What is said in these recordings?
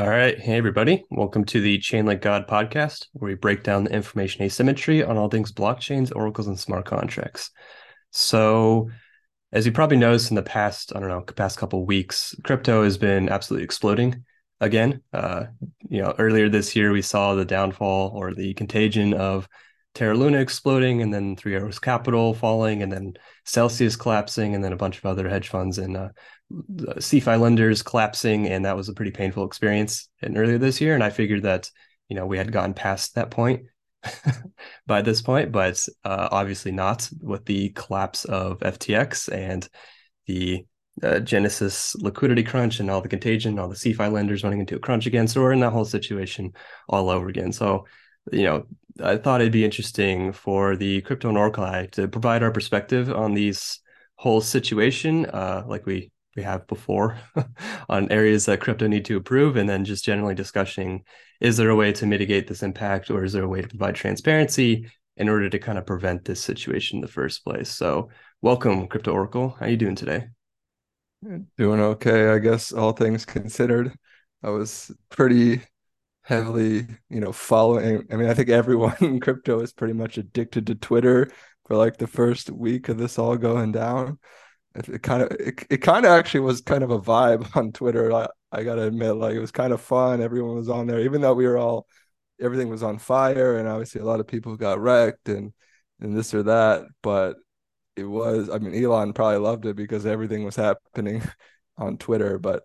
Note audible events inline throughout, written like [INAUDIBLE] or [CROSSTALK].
All right. Hey, everybody. Welcome to the Chainlink God podcast, where we break down the information asymmetry on all things blockchains, oracles, and smart contracts. So, as you probably noticed in the past, I don't know, past couple weeks, crypto has been absolutely exploding again. Uh, you know, earlier this year, we saw the downfall or the contagion of Terra Luna exploding, and then Three Arrows Capital falling, and then Celsius collapsing, and then a bunch of other hedge funds and uh, CeFi lenders collapsing, and that was a pretty painful experience. And earlier this year, and I figured that you know we had gotten past that point [LAUGHS] by this point, but uh, obviously not with the collapse of FTX and the uh, Genesis liquidity crunch and all the contagion, all the CeFi lenders running into a crunch again. So we're in that whole situation all over again. So you know, I thought it'd be interesting for the Crypto Oracle to provide our perspective on these whole situation, uh, like we we have before, [LAUGHS] on areas that crypto need to improve, and then just generally discussing: is there a way to mitigate this impact, or is there a way to provide transparency in order to kind of prevent this situation in the first place? So, welcome, Crypto Oracle. How are you doing today? Doing okay, I guess. All things considered, I was pretty heavily, you know, following. I mean, I think everyone [LAUGHS] in crypto is pretty much addicted to Twitter for like the first week of this all going down. It, kind of, it, it kind of actually was kind of a vibe [LAUGHS] on Twitter. I, I gotta admit, like it was kind of fun. Everyone was on there, even though we were all, everything was on fire, and obviously a lot of people got wrecked and and this or that. But it was, I mean, Elon probably loved it because everything was happening [LAUGHS] on Twitter. But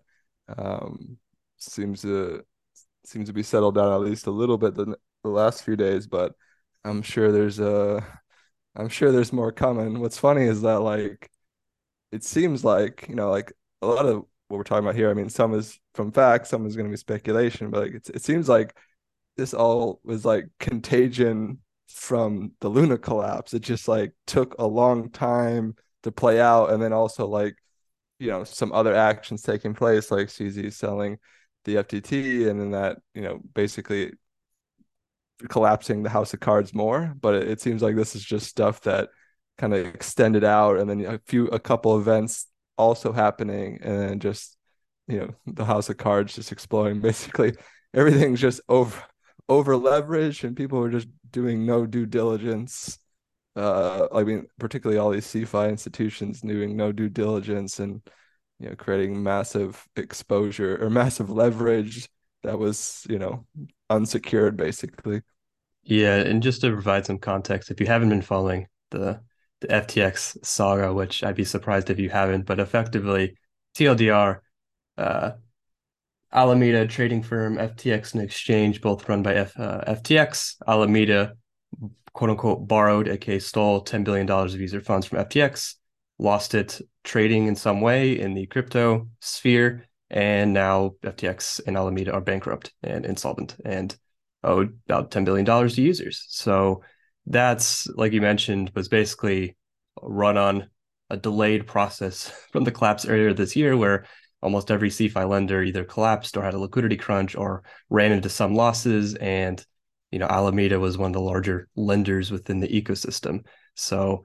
um, seems to seems to be settled down at least a little bit the, the last few days, but I'm sure there's a I'm sure there's more coming. What's funny is that like it seems like, you know, like a lot of what we're talking about here, I mean, some is from facts, some is going to be speculation, but like it's, it seems like this all was like contagion from the Luna collapse. It just like took a long time to play out, and then also like you know some other actions taking place, like CZ selling the FTT, and then that you know basically collapsing the house of cards more. But it, it seems like this is just stuff that kind of extended out, and then a few a couple events also happening, and then just you know the house of cards just exploding. [LAUGHS] Basically, everything's just over over leveraged, and people are just doing no due diligence. Uh, I mean, particularly all these CeFi institutions doing no due diligence and you know creating massive exposure or massive leverage that was you know unsecured basically. Yeah and just to provide some context if you haven't been following the the ftx saga which i'd be surprised if you haven't but effectively tldr uh alameda trading firm ftx and exchange both run by F, uh, ftx alameda quote unquote borrowed aka stole $10 billion of user funds from ftx lost it trading in some way in the crypto sphere. And now FTX and Alameda are bankrupt and insolvent and owed about $10 billion to users. So that's, like you mentioned, was basically run on a delayed process [LAUGHS] from the collapse earlier this year where almost every CeFi lender either collapsed or had a liquidity crunch or ran into some losses. And, you know, Alameda was one of the larger lenders within the ecosystem. So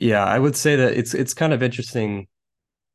yeah, I would say that it's it's kind of interesting,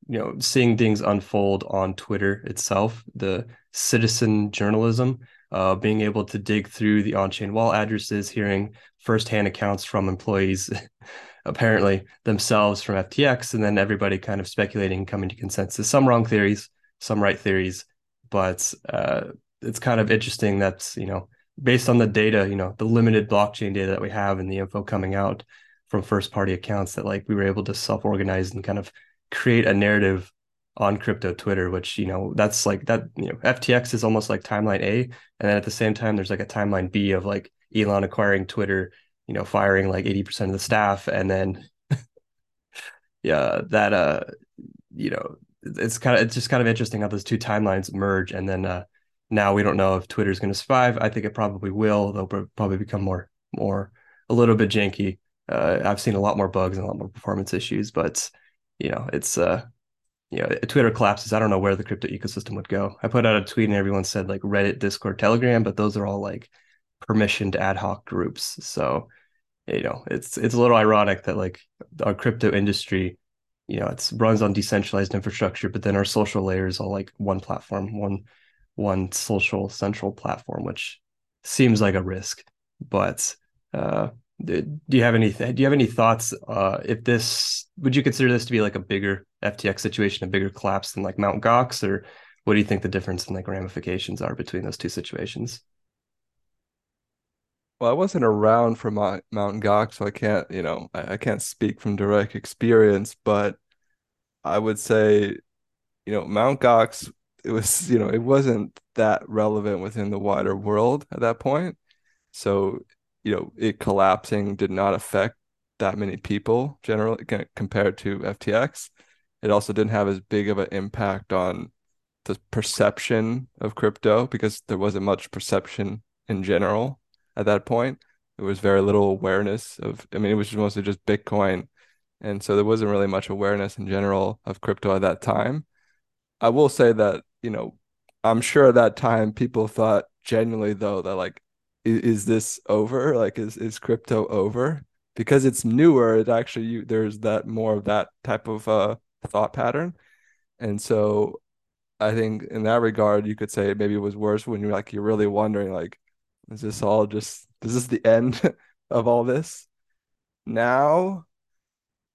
you know, seeing things unfold on Twitter itself, the citizen journalism, uh, being able to dig through the on-chain wall addresses, hearing firsthand accounts from employees, [LAUGHS] apparently themselves from FTX, and then everybody kind of speculating, coming to consensus. Some wrong theories, some right theories, but uh, it's kind of interesting that you know, based on the data, you know, the limited blockchain data that we have and the info coming out from first party accounts that like we were able to self organize and kind of create a narrative on crypto Twitter, which you know that's like that you know FTX is almost like timeline A, and then at the same time there's like a timeline B of like Elon acquiring Twitter, you know, firing like eighty percent of the staff, and then [LAUGHS] yeah, that uh, you know, it's kind of it's just kind of interesting how those two timelines merge, and then uh, now we don't know if Twitter is going to survive. I think it probably will. They'll probably become more more a little bit janky uh, I've seen a lot more bugs and a lot more performance issues, but you know, it's uh, you know, Twitter collapses. I don't know where the crypto ecosystem would go. I put out a tweet and everyone said like Reddit, Discord, Telegram, but those are all like permissioned ad hoc groups. So, you know, it's it's a little ironic that like our crypto industry, you know, it's runs on decentralized infrastructure, but then our social layer is all like one platform, one one social central platform, which seems like a risk. But uh, do you have any do you have any thoughts uh, if this would you consider this to be like a bigger FTX situation, a bigger collapse than like Mount Gox, or what do you think the difference in like ramifications are between those two situations? Well, I wasn't around for my Mount Gox, so I can't, you know, I, I can't speak from direct experience, but I would say, you know, Mount Gox, it was, you know, it wasn't that relevant within the wider world at that point. So you know, it collapsing did not affect that many people generally compared to FTX. It also didn't have as big of an impact on the perception of crypto because there wasn't much perception in general at that point. There was very little awareness of, I mean, it was mostly just Bitcoin. And so there wasn't really much awareness in general of crypto at that time. I will say that, you know, I'm sure at that time people thought genuinely though that like is, is this over? Like, is is crypto over? Because it's newer, it actually you, there's that more of that type of uh, thought pattern, and so I think in that regard, you could say maybe it was worse when you're like you're really wondering like, is this all just is this the end [LAUGHS] of all this? Now,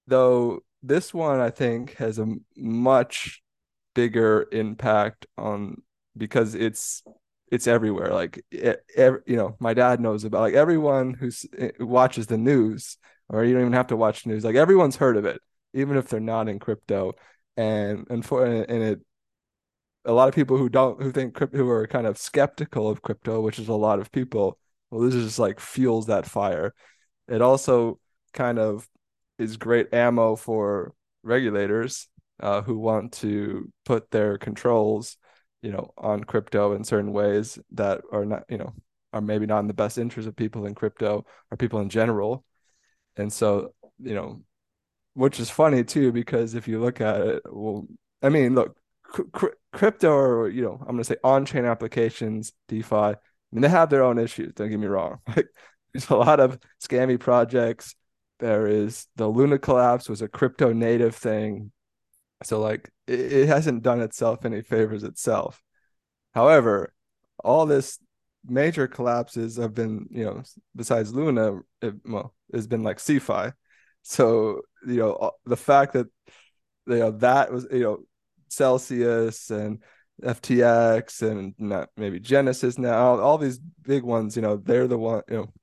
though, this one I think has a much bigger impact on because it's it's everywhere. Like, every, you know, my dad knows about like everyone eh, who watches the news, or you don't even have to watch news. Like everyone's heard of it, even if they're not in crypto. And and for and it, a lot of people who don't who think crypto who are kind of skeptical of crypto, which is a lot of people. Well, this is just like fuels that fire. It also kind of is great ammo for regulators uh, who want to put their controls you know, on crypto in certain ways that are not, you know, are maybe not in the best interest of people in crypto or people in general. And so, you know, which is funny too, because if you look at it, well, I mean, look, cr- crypto or, you know, I'm going to say on chain applications, DeFi, I mean, they have their own issues. Don't get me wrong. [LAUGHS] Like, there's a lot of scammy projects. There is the Luna collapse was a crypto native thing. So like it, it hasn't done itself any favors itself. However, all this major collapses have been, you know, besides Luna, it, well, has been like CeFi. So, you know, the fact that, you know, that was, you know, Celsius and FTX and not maybe Genesis now, all these big ones, you know, they're the one, you know,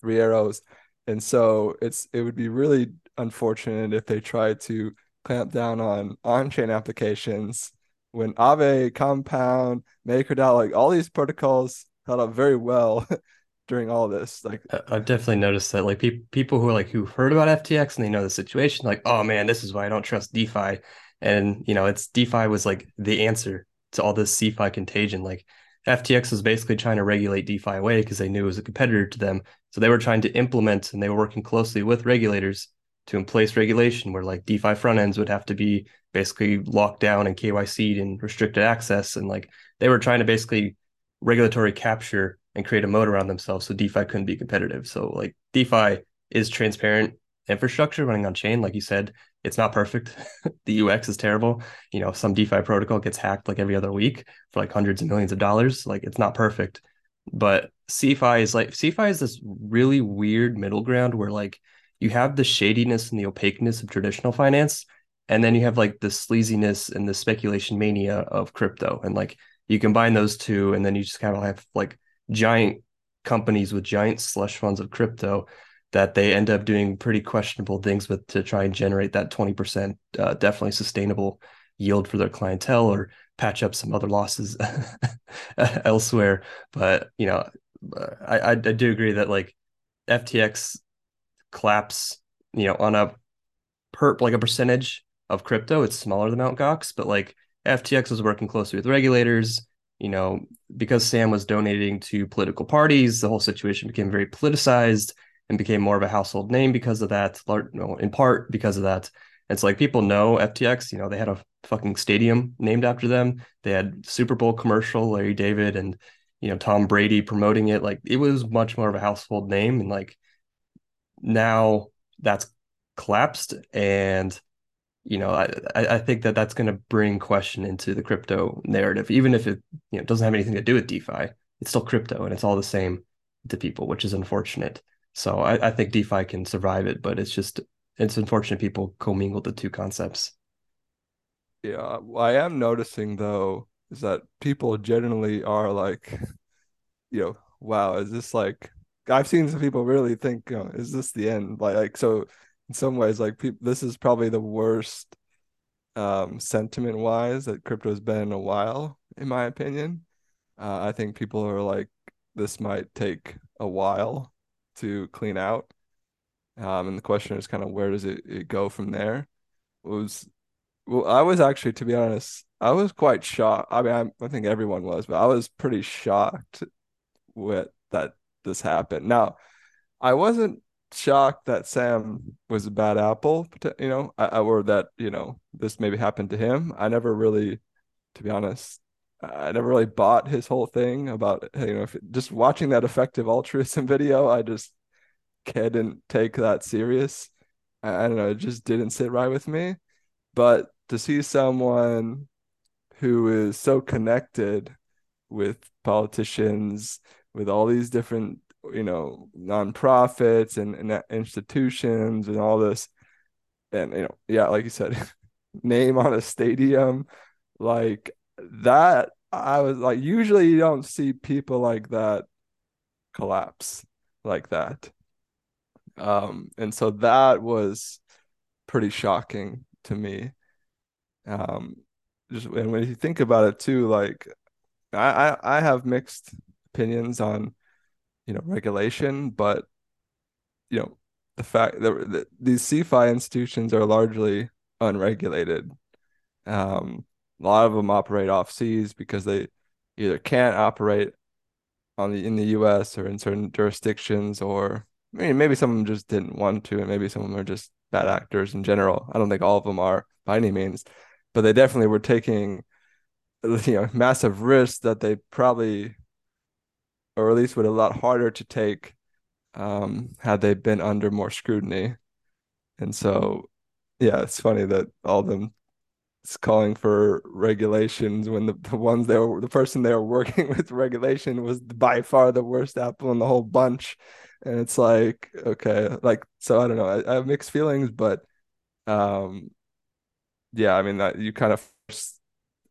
three arrows. And so it's, it would be really unfortunate if they try to clamp down on on-chain applications when Aave, Compound, MakerDAO, like all these protocols held up very well [LAUGHS] during all this. Like I've definitely noticed that like pe- people who are like who heard about FTX and they know the situation, like, oh man, this is why I don't trust DeFi. And you know, it's DeFi was like the answer to all this CeFi contagion. Like FTX was basically trying to regulate DeFi away because they knew it was a competitor to them. So they were trying to implement and they were working closely with regulators to place regulation where like DeFi front ends would have to be basically locked down and KYC'd and restricted access. And like they were trying to basically regulatory capture and create a moat around themselves so DeFi couldn't be competitive. So like DeFi is transparent infrastructure running on chain. Like you said, it's not perfect. [LAUGHS] the UX is terrible. You know, some DeFi protocol gets hacked like every other week for like hundreds of millions of dollars. Like it's not perfect. But CeFi is like CeFi is this really weird middle ground where like you have the shadiness and the opaqueness of traditional finance and then you have like the sleaziness and the speculation mania of crypto. And like you combine those two and then you just kind of have like giant companies with giant slush funds of crypto that they end up doing pretty questionable things with to try and generate that 20% uh, definitely sustainable yield for their clientele or patch up some other losses [LAUGHS] elsewhere. But you know I, I do agree that like ftx collapse, you know, on a per like a percentage of crypto, it's smaller than Mt. Gox, but like FTX was working closely with regulators. You know, because Sam was donating to political parties, the whole situation became very politicized and became more of a household name because of that, in part because of that. It's like people know FTX, you know, they had a fucking stadium named after them. They had Super Bowl commercial, Larry David and, you know, Tom Brady promoting it. Like it was much more of a household name. And like now that's collapsed and you know, I I think that that's going to bring question into the crypto narrative, even if it you know doesn't have anything to do with DeFi. It's still crypto, and it's all the same to people, which is unfortunate. So I, I think DeFi can survive it, but it's just it's unfortunate people commingle the two concepts. Yeah, I am noticing though is that people generally are like, [LAUGHS] you know, wow, is this like? I've seen some people really think, you know, is this the end? Like, like so in some ways, like people, this is probably the worst um, sentiment wise that crypto's been in a while, in my opinion. Uh, I think people are like, this might take a while to clean out. Um, and the question is kind of where does it, it go from there? It was well, I was actually, to be honest, I was quite shocked. I mean, I, I think everyone was, but I was pretty shocked with that this happened. Now, I wasn't shocked that Sam was a bad apple, you know, or that, you know, this maybe happened to him. I never really, to be honest, I never really bought his whole thing about, you know, if, just watching that effective altruism [LAUGHS] video, I just couldn't take that serious. I, I don't know, it just didn't sit right with me. But to see someone who is so connected with politicians, with all these different you know nonprofits and, and institutions and all this. And you know yeah like you said [LAUGHS] name on a stadium. Like that i was like usually you don't see people like that collapse like that. Um and so that was pretty shocking to me. Um just and when you think about it too like i i, I have mixed opinions on you know regulation, but you know the fact that, these CeFi institutions are largely unregulated. Um, a lot of them operate off seas because they either can't operate on the in the U.S. or in certain jurisdictions, or I mean, maybe some of them just didn't want to, and maybe some of them are just bad actors in general. I don't think all of them are by any means, but they definitely were taking you know massive risks that they probably or at least would a lot harder to take um, had they been under more scrutiny. And so, yeah, it's funny that all them is calling for regulations when the, the ones they were the person they were working [LAUGHS] with regulation was by far the worst apple in the whole bunch. And it's like, okay, like so I don't know. I, I have mixed feelings, but um yeah, I mean that you kind of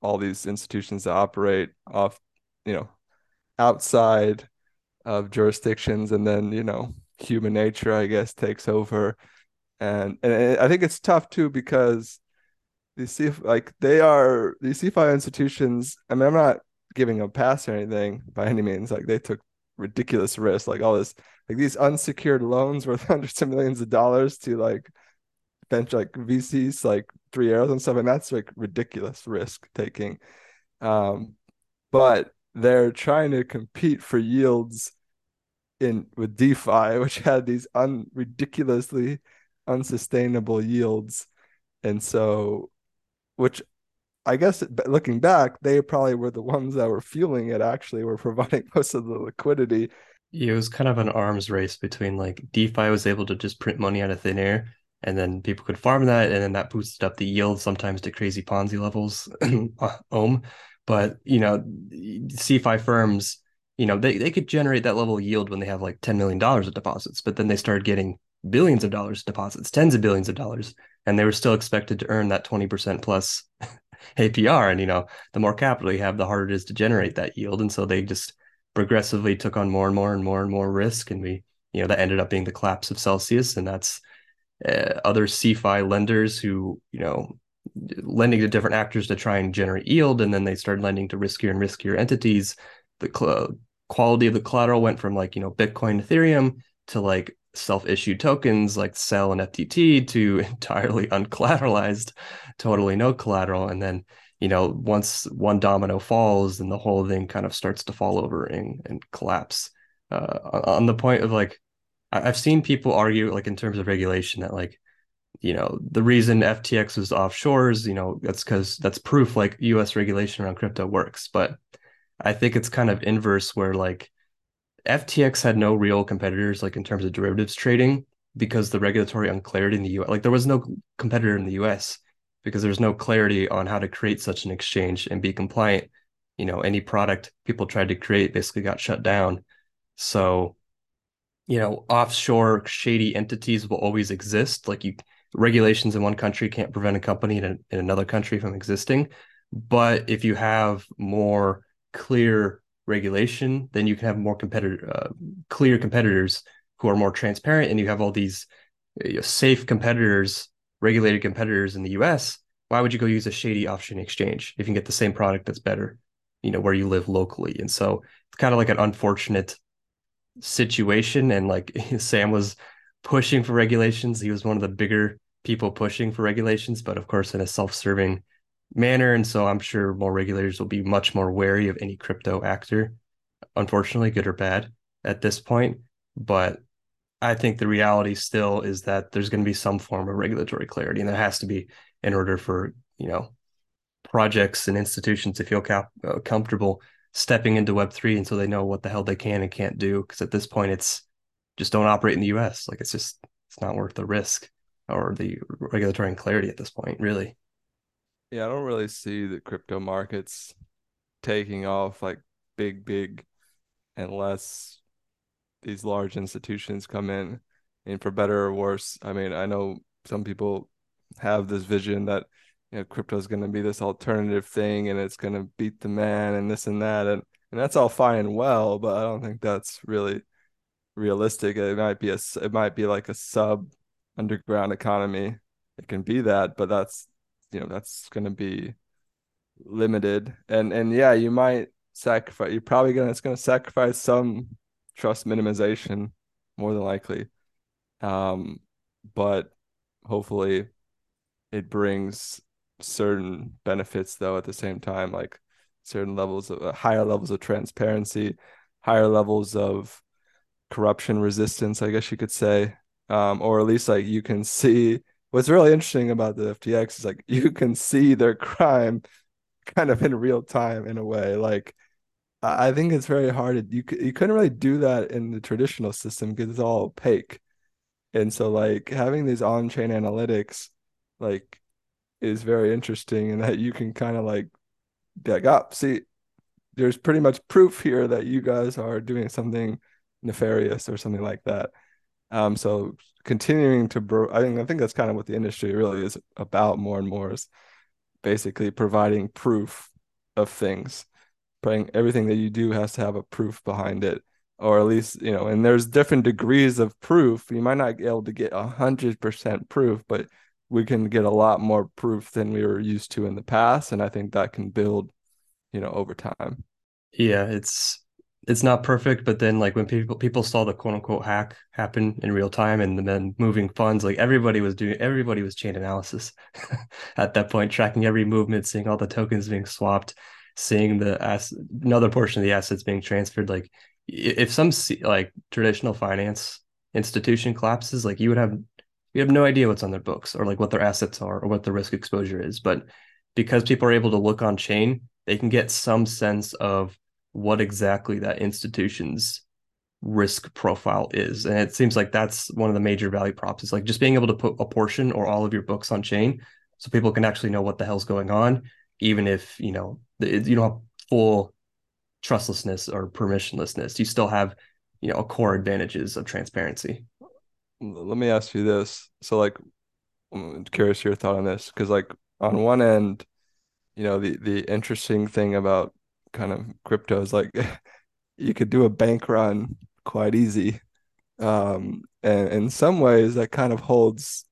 all these institutions to operate off, you know, outside of jurisdictions and then you know human nature i guess takes over. And and i think it's tough too because these see like they are these CeFi institutions i mean i'm not giving a pass or anything by any means. Like they took ridiculous risks like all this like these unsecured loans worth [LAUGHS] hundreds of millions of dollars to like bench like vcs like three arrows and stuff and that's like ridiculous risk taking. Um but they're trying to compete for yields in with DeFi, [LAUGHS] which had these un ridiculously unsustainable yields, and so, which I guess looking back, they probably were the ones that were fueling it. Actually, were providing [LAUGHS] most of the liquidity. It was kind of an arms race between like DeFi was able to just print money out of thin air, and then people could farm that, and then that boosted up the yield sometimes to crazy Ponzi levels, [CLEARS THROAT] ohm. But you know, CeFi firms, you know, they, they could generate that level of yield when they have like $10 million of deposits, but then they started getting billions of dollars of deposits, tens of billions of dollars, and they were still expected to earn that 20% plus [LAUGHS] APR. And you know, the more capital you have, the harder it is to generate that yield. And so they just progressively took on more and more and more and more risk. And we, you know, that ended up being the collapse of Celsius. And that's uh, other CeFi lenders who, you know, lending to different actors to try and generate yield, and then they started lending to riskier and riskier entities. The cl- quality of the collateral went from like you know Bitcoin, Ethereum to like self-issued tokens like CEL and FTT to [LAUGHS] entirely uncollateralized, totally no collateral, and then you know once one domino falls, then the whole thing kind of starts to fall over and, and collapse. Uh, on the point of like, I've seen people argue like in terms of regulation that like you know the reason FTX was offshores, you know, that's because that's proof like U.S. regulation around crypto works. But I think it's kind of inverse where like FTX had no real competitors like in terms of derivatives trading because the regulatory unclarity in the U.S. Like there was no competitor in the U.S. because there's no clarity on how to create such an exchange and be compliant. You know, any product people tried to create basically got shut down. So, you know, offshore shady entities will always exist. Like you regulations in one country can't prevent a company in, in another country from existing. But if you have more clear regulation, then you can have more competitor, uh, clear competitors who are more transparent, and you have all these you know, safe competitors, regulated competitors in the U.S. Why would you go use a shady offshore exchange if you can get the same product that's better, you know, where you live locally? And so it's kind of like an unfortunate situation. And like [LAUGHS] Sam was pushing for regulations. He was one of the bigger people pushing for regulations, but of course in a self-serving manner. And so I'm sure more regulators will be much more wary of any crypto actor, unfortunately, good or bad at this point. But I think the reality still is that there's going to be some form of regulatory clarity, and there has to be in order for you know projects and institutions to feel cap- uh, comfortable stepping into Web three and so they know what the hell they can and can't do. Because at this point, it's just don't operate in the U.S. Like it's just it's not worth the risk or the regulatory clarity at this point, really. Yeah, I don't really see the crypto markets taking off like big, big, unless these large institutions come in. And for better or worse, I mean, I know some people have this vision that you know crypto is going to be this alternative thing and it's going to beat the man and this and that and and that's all fine and well, but I don't think that's really realistic. It might be a it might be like a sub underground economy. It can be that, but that's you know that's going to be limited. And and yeah, you might sacrifice. You're probably gonna it's going to sacrifice some trust minimization more than likely. Um, but hopefully, it brings certain benefits though at the same time, like certain levels of uh, higher levels of transparency, higher levels of corruption resistance, I guess you could say, um, or at least like you can see. What's really interesting about the FTX is like you can see their crime kind of in real time in a way. Like I think it's very hard. You you couldn't really do that in the traditional system because it's all opaque, and so like having these on-chain analytics, like, is very interesting, and that you can kind of like, like up. Oh, see, there's pretty much proof here that you guys are doing something nefarious or something like that. Um, so continuing to bro, I think I think that's kind of what the industry really is about more and more is basically providing proof of things. Putting everything that you do has to have a proof behind it, or at least you know. And there's different degrees of proof. You might not be able to get a hundred percent proof, but we can get a lot more proof than we were used to in the past, and I think that can build, you know, over time. Yeah, it's it's not perfect, but then like when people people saw the quote unquote hack happen in real time and then moving funds, like everybody was doing everybody was chain analysis [LAUGHS] at that point, tracking every movement, seeing all the tokens being swapped, seeing the ass another portion of the assets being transferred. Like if some like traditional finance institution collapses, like you would have you have no idea what's on their books or like what their assets are or what the risk exposure is. But because people are able to look on chain, they can get some sense of what exactly that institution's risk profile is. And it seems like that's one of the major value props is like just being able to put a portion or all of your books on chain so people can actually know what the hell's going on, even if, you know, you don't have full trustlessness or permissionlessness. You still have, you know, core advantages of transparency. Let me ask you this. So like I'm curious your thought on this because like on one end, you know, the the interesting thing about kind of cryptos like [LAUGHS] you could do a bank run quite easy. Um and in some ways that kind of holds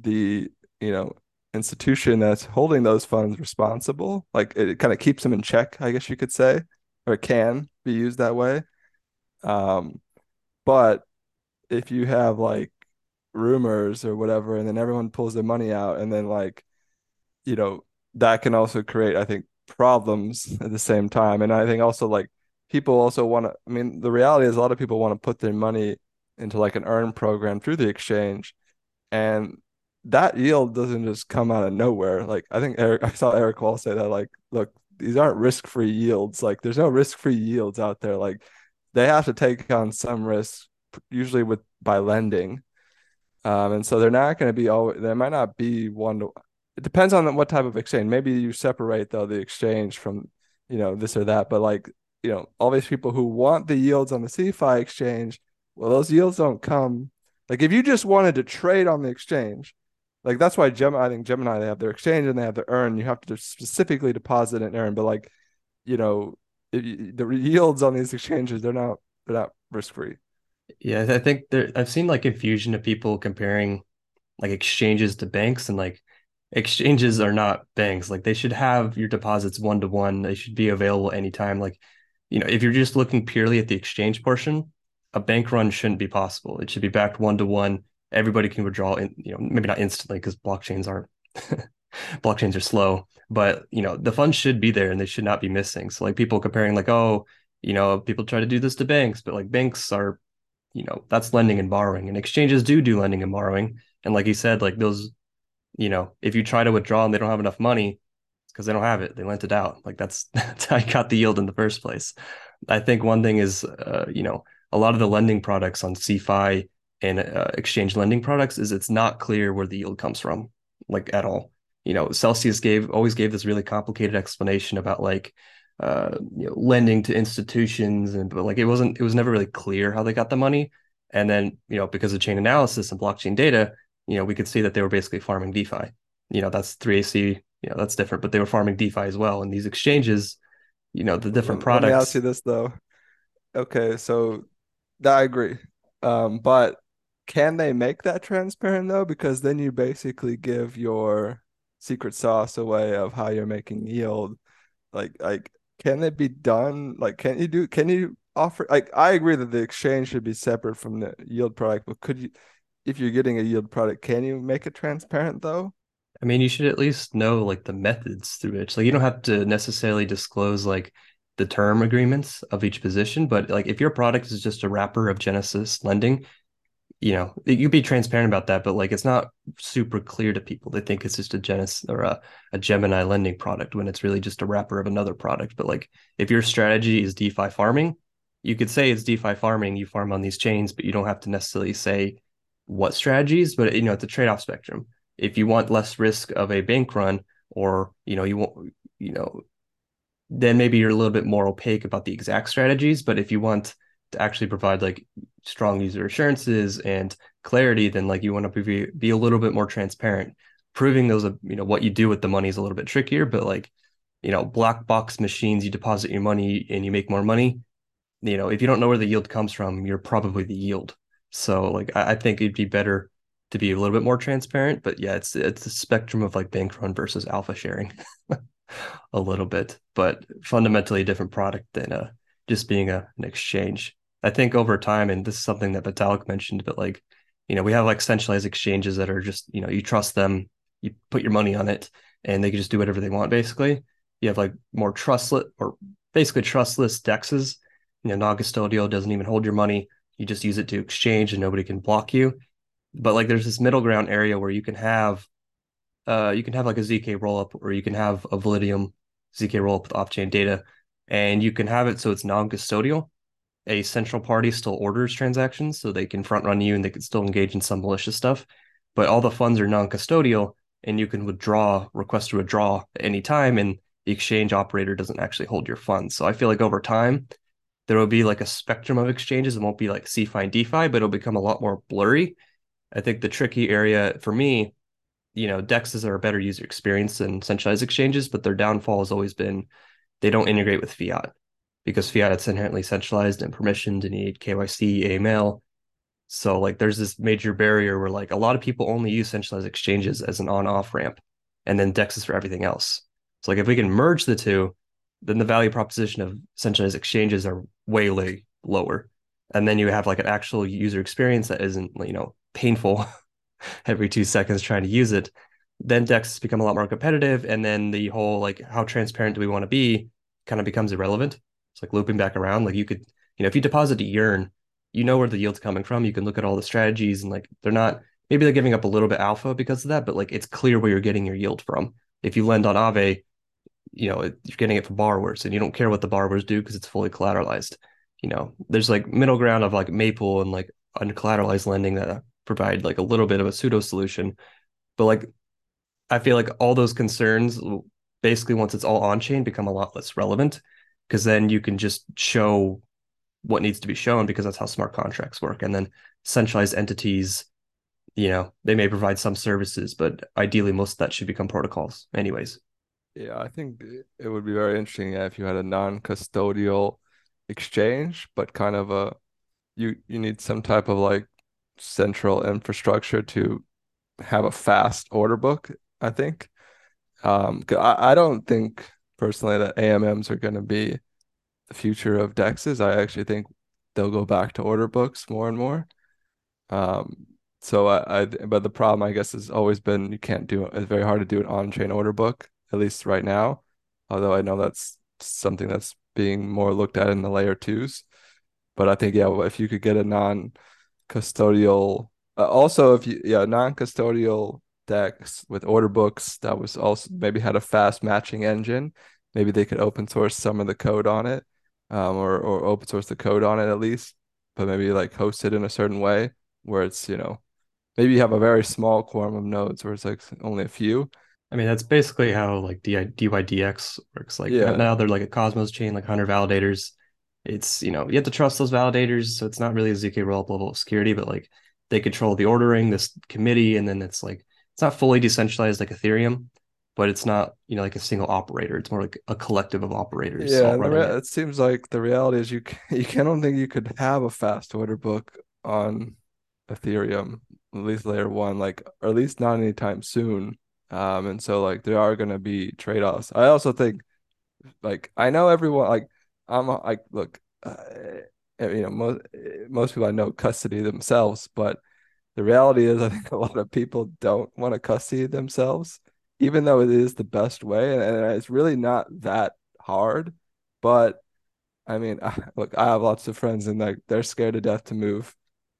the you know institution that's holding those funds responsible. Like it, it kind of keeps them in check i guess you could say or can be used that way. Um but if you have like rumors or whatever and then everyone pulls their money out and then like you know that can also create i think problems [LAUGHS] at the same time. And I think also like people also want to, I mean, the reality is a lot of people want to put their money into like an earn program through the exchange. And that yield doesn't just come out of nowhere. Like I think Eric, [LAUGHS] I saw Eric Wall say that, like, look, these aren't risk free yields. Like there's no risk free yields out there. Like they have to take on some risk, usually with by lending. Um, and so they're not going to be all. They might not be one to it depends on what type of exchange. Maybe you separate though the exchange from you know this or that, but like you know all these people who want the yields on the CeFi exchange, well, those yields don't come. Like if you just wanted to trade on the exchange, like that's why Gemini, I think Gemini they have their exchange and they have their earn. You have to specifically deposit and earn, but like you know you, the yields on these exchanges they're not they're not risk free. Yeah, I think there. I've seen like confusion of people comparing like exchanges to banks, and like exchanges are not banks. Like they should have your deposits one to one. They should be available anytime. Like, you know, if you're just looking purely at the exchange portion, a bank run shouldn't be possible. It should be backed one to one. Everybody can withdraw in, you know, maybe not instantly because blockchains aren't [LAUGHS] blockchains are slow, but you know, the funds should be there and they should not be missing. So like people comparing like, oh, you know, people try to do this to banks, but like banks are, you know, that's lending and borrowing and exchanges do do lending and borrowing. And like you said, like those you know, if you try to withdraw and they don't have enough money, it's because they don't have it. They lent it out. Like that's [LAUGHS] that's how you got the yield in the first place. I think one thing is, uh, you know, a lot of the lending products on CeFi and uh, exchange lending products is it's not clear where the yield comes from, like at all. You know, Celsius gave always gave this really complicated explanation about like uh, you know, lending to institutions, and but like it wasn't, it was never really clear how they got the money. And then, you know, because of chain analysis and blockchain data, you know, we could see that they were basically farming DeFi. You know, that's 3AC, you know, that's different, but they were farming DeFi as well. And these exchanges, you know, the different products. Let me ask you this though. Okay, so I agree. Um, but can they make that transparent though? Because then you basically give your secret sauce away of how you're making yield. Like, like, can it be done? Like, can you do? Can you offer? Like, I agree that the exchange should be separate from the yield product, but could you? If you're getting a yield product, can you make it transparent though? I mean, you should at least know like the methods through which, like, you don't have to necessarily disclose like the term agreements of each position, but like if your product is just a wrapper of Genesis lending, you know, you'd be transparent about that, but like it's not super clear to people. They think it's just a Genesis or a, a Gemini lending product when it's really just a wrapper of another product. But like if your strategy is DeFi farming, you could say it's DeFi farming, you farm on these chains, but you don't have to necessarily say what strategies, but you know, it's a trade-off spectrum. If you want less risk of a bank run, or you know, you want, you know, then maybe you're a little bit more opaque about the exact strategies. But if you want to actually provide like strong user assurances and clarity, then like you want to be be a little bit more transparent. Proving those, you know, what you do with the money is a little bit trickier, but like, you know, black box machines, you deposit your money and you make more money. You know, if you don't know where the yield comes from, you're probably the yield. So like I, I think it'd be better to be a little bit more transparent. But yeah, it's it's a spectrum of like bank run versus alpha sharing [LAUGHS] a little bit, but fundamentally a different product than uh just being a, an exchange. I think over time, and this is something that Vitalik mentioned, but like, you know, we have like centralized exchanges that are just, you know, you trust them, you put your money on it, and they can just do whatever they want, basically. You have like more trustless or basically trustless dexes. You know, non-custodial doesn't even hold your money you just use it to exchange and nobody can block you. But like there's this middle ground area where you can have uh you can have like a zk rollup or you can have a validium zk rollup with off-chain data and you can have it so it's non-custodial. A central party still orders transactions so they can front run you and they can still engage in some malicious stuff. But all the funds are non-custodial and you can withdraw request to withdraw at any time and the exchange operator doesn't actually hold your funds. So i feel like over time there will be like a spectrum of exchanges. It won't be like CeFi and DeFi, but it'll become a lot more blurry. I think the tricky area for me, you know, DEXs are a better user experience than centralized exchanges, but their downfall has always been they don't integrate with fiat because fiat is inherently centralized and permissioned and need KYC, AML. So like there's this major barrier where like a lot of people only use centralized exchanges as an on-off ramp and then DEXs for everything else. So like if we can merge the two, then the value proposition of centralized exchanges are way, way lower. And then you have like an actual user experience that isn't, you know, painful [LAUGHS] every two seconds trying to use it. Then Dex become a lot more competitive. And then the whole like how transparent do we want to be kind of becomes irrelevant. It's like looping back around. Like you could, you know, if you deposit a yearn, you know where the yield's coming from. You can look at all the strategies and like they're not maybe they're giving up a little bit alpha because of that, but like it's clear where you're getting your yield from. If you lend on Aave, you know you're getting it from borrowers and you don't care what the borrowers do because it's fully collateralized you know there's like middle ground of like maple and like uncollateralized lending that uh, provide like a little bit of a pseudo solution but like I feel like all those concerns basically once it's all on chain become a lot less relevant because then you can just show what needs to be shown because that's how smart contracts work. And then centralized entities, you know, they may provide some services, but ideally most of that should become protocols anyways. Yeah, I think it would be very interesting yeah, if you had a non-custodial exchange, but kind of a you you need some type of like central infrastructure to have a fast order book, I think. Um, I, I don't think personally that AMMs are going to be the future of dexes. I actually think they'll go back to order books more and more. Um, so I, I but the problem I guess has always been you can't do it. It's very hard to do an on-chain order book at least right now. Although I know that's something that's being more looked at in the layer twos. But I think yeah, if you could get a non-custodial, uh, also if you yeah non-custodial DEX with order books that was also maybe had a fast matching engine, maybe they could open source some of the code on it, um, or or open source the code on it at least, but maybe like host it in a certain way where it's you know maybe you have a very small quorum of nodes where it's like only a few I mean, that's basically how like DYDX works. Like yeah. now they're like a Cosmos chain, like 100 validators. It's, you know, you have to trust those validators. So it's not really a ZK rollup level of security, but like they control the ordering, this committee, and then it's like, it's not fully decentralized like Ethereum, but it's not, you know, like a single operator. It's more like a collective of operators. Yeah. Re- it seems like the reality is you, [LAUGHS] you can, I don't think you could have a fast order book on Ethereum, at least layer one, like, or at least not anytime soon um, and so like there are gonna be trade-offs. I also think like I know everyone like I'm like look, uh, you know most most people I know custody themselves, but the reality is I think a lot of people don't want to custody themselves, even though it is the best way, and, and it's really not that hard. But I mean, I, [LAUGHS] look, I have lots of friends, and like they're scared to death to move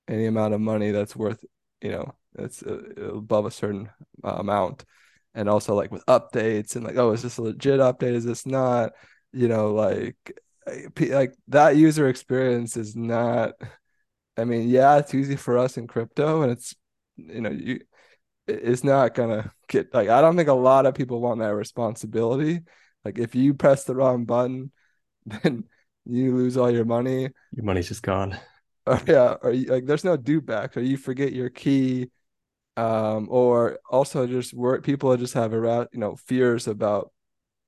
any amount of money that's worth, you know, it's uh, above a certain uh, amount. And also like with updates and like oh is this a legit update? Is this not? You know like like that user experience is not i mean yeah it's easy for us in crypto and it's you know you it's not gonna get like i don't think a lot of people want that responsibility. Like if you press the wrong button [LAUGHS] then you lose all your money. Your money's just gone. Or yeah. Or you, like there's no do back. Or you forget your key um, or also just work people just have around you know fears about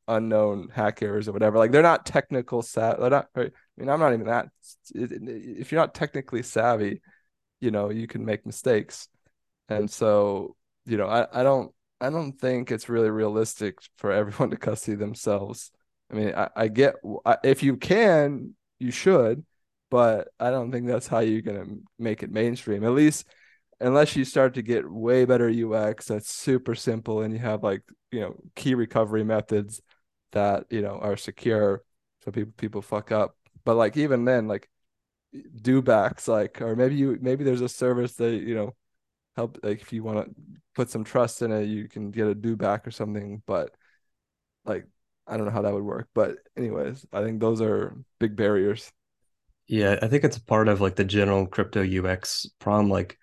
unknown hackers or whatever. Like they're not technical savvy. They're not. I mean, I'm not even that. If you're not technically savvy, you know, you can make mistakes, and so you know, I I don't I don't think it's really realistic for everyone to custody themselves. I mean, I, I get if you can, you should, but I don't think that's how you're gonna make it mainstream. At least unless you start to get way better UX that's super simple and you have like, you know, key recovery methods that, you know, are secure so people people fuck up. But like even then, like do backs, like or maybe you maybe there's a service that, you know, help like if you want to put some trust in it, you can get a do back or something. But like I don't know how that would work. But anyways, I think those are big barriers. Yeah, I think it's part of like the general crypto UX problem. Like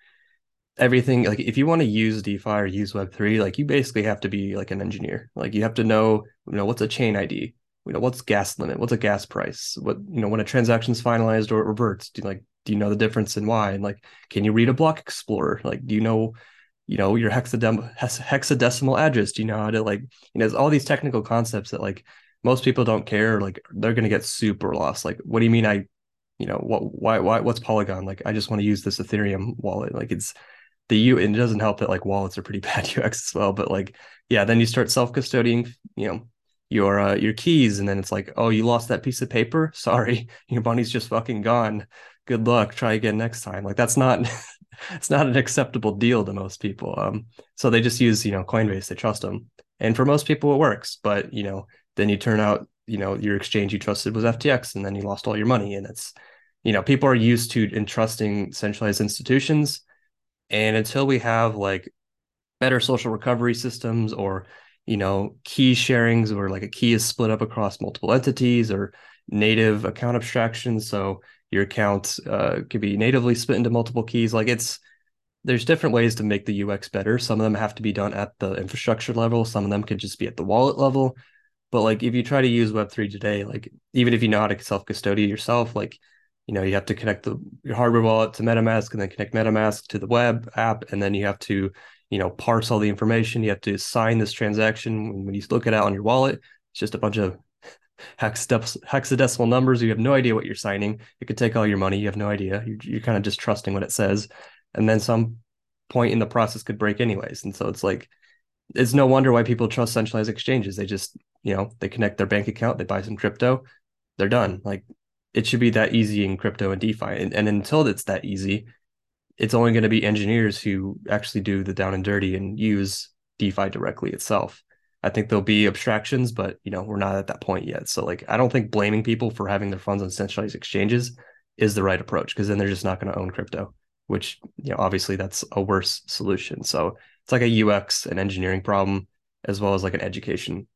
everything like if you want to use DeFi or use Web3, like you basically have to be like an engineer. Like you have to know, you know, what's a chain ID, you know, what's gas limit, what's a gas price, what you know, when a transaction's finalized or it reverts, do you like do you know the difference in why? And like, can you read a block explorer? Like, do you know, you know, your hexadecimal address? Do you know how to like, you know, all these technical concepts that like most people don't care. Like they're gonna get super lost. Like, what do you mean I you know what why why what's polygon like i just want to use this ethereum wallet like it's the U and it doesn't help that like wallets are pretty [LAUGHS] bad UX as well. But like, yeah, then you start self-custodying, you know, your uh, your keys, and then it's like, oh, you lost that piece of paper. [LAUGHS] Sorry, your money's just fucking gone. Good luck. Try again next time. Like that's not [LAUGHS] it's not an acceptable deal to most people. Um, so they just use you know Coinbase. They trust them, and for most people it works. But you know, then you turn out you know your exchange you trusted was FTX, and then you lost all your money, and it's you know people are used to entrusting centralized institutions and until we have like better social recovery systems or, you know, key sharings where like a key is split up across multiple entities or native account abstractions. So your account uh, could be natively split into multiple keys. Like it's, there's different ways to make the UX better. Some of them have to be done at the infrastructure level. Some of them could just be at the wallet level. But like if you try to use Web3 today, like even if you know how to self custodiate yourself, like you know, you have to connect the your hardware wallet to MetaMask and then connect MetaMask to the web app. And then you have to, you know, parse all the information. You have to sign this transaction. When you look at it on your wallet, it's just a bunch of [LAUGHS] hexadecimal numbers. You have no idea what you're signing. It could take all your money. You have no idea. You're, you're kind of just trusting what it says. And then some point in the process could break anyways. And so it's like, it's no wonder why people trust centralized exchanges. They just, you know, they connect their bank account, they buy some crypto, they're done. Like it should be that easy in crypto and DeFi. And, and until it's that easy, it's only going to be engineers who actually do the down and dirty and use DeFi directly itself. I think there'll be abstractions, but you know, we're not at that point yet. So like I don't think blaming people for having their funds on centralized exchanges is the right approach because then they're just not going to own crypto, which you know, obviously that's a worse solution. So it's like a UX and engineering problem as well as like an education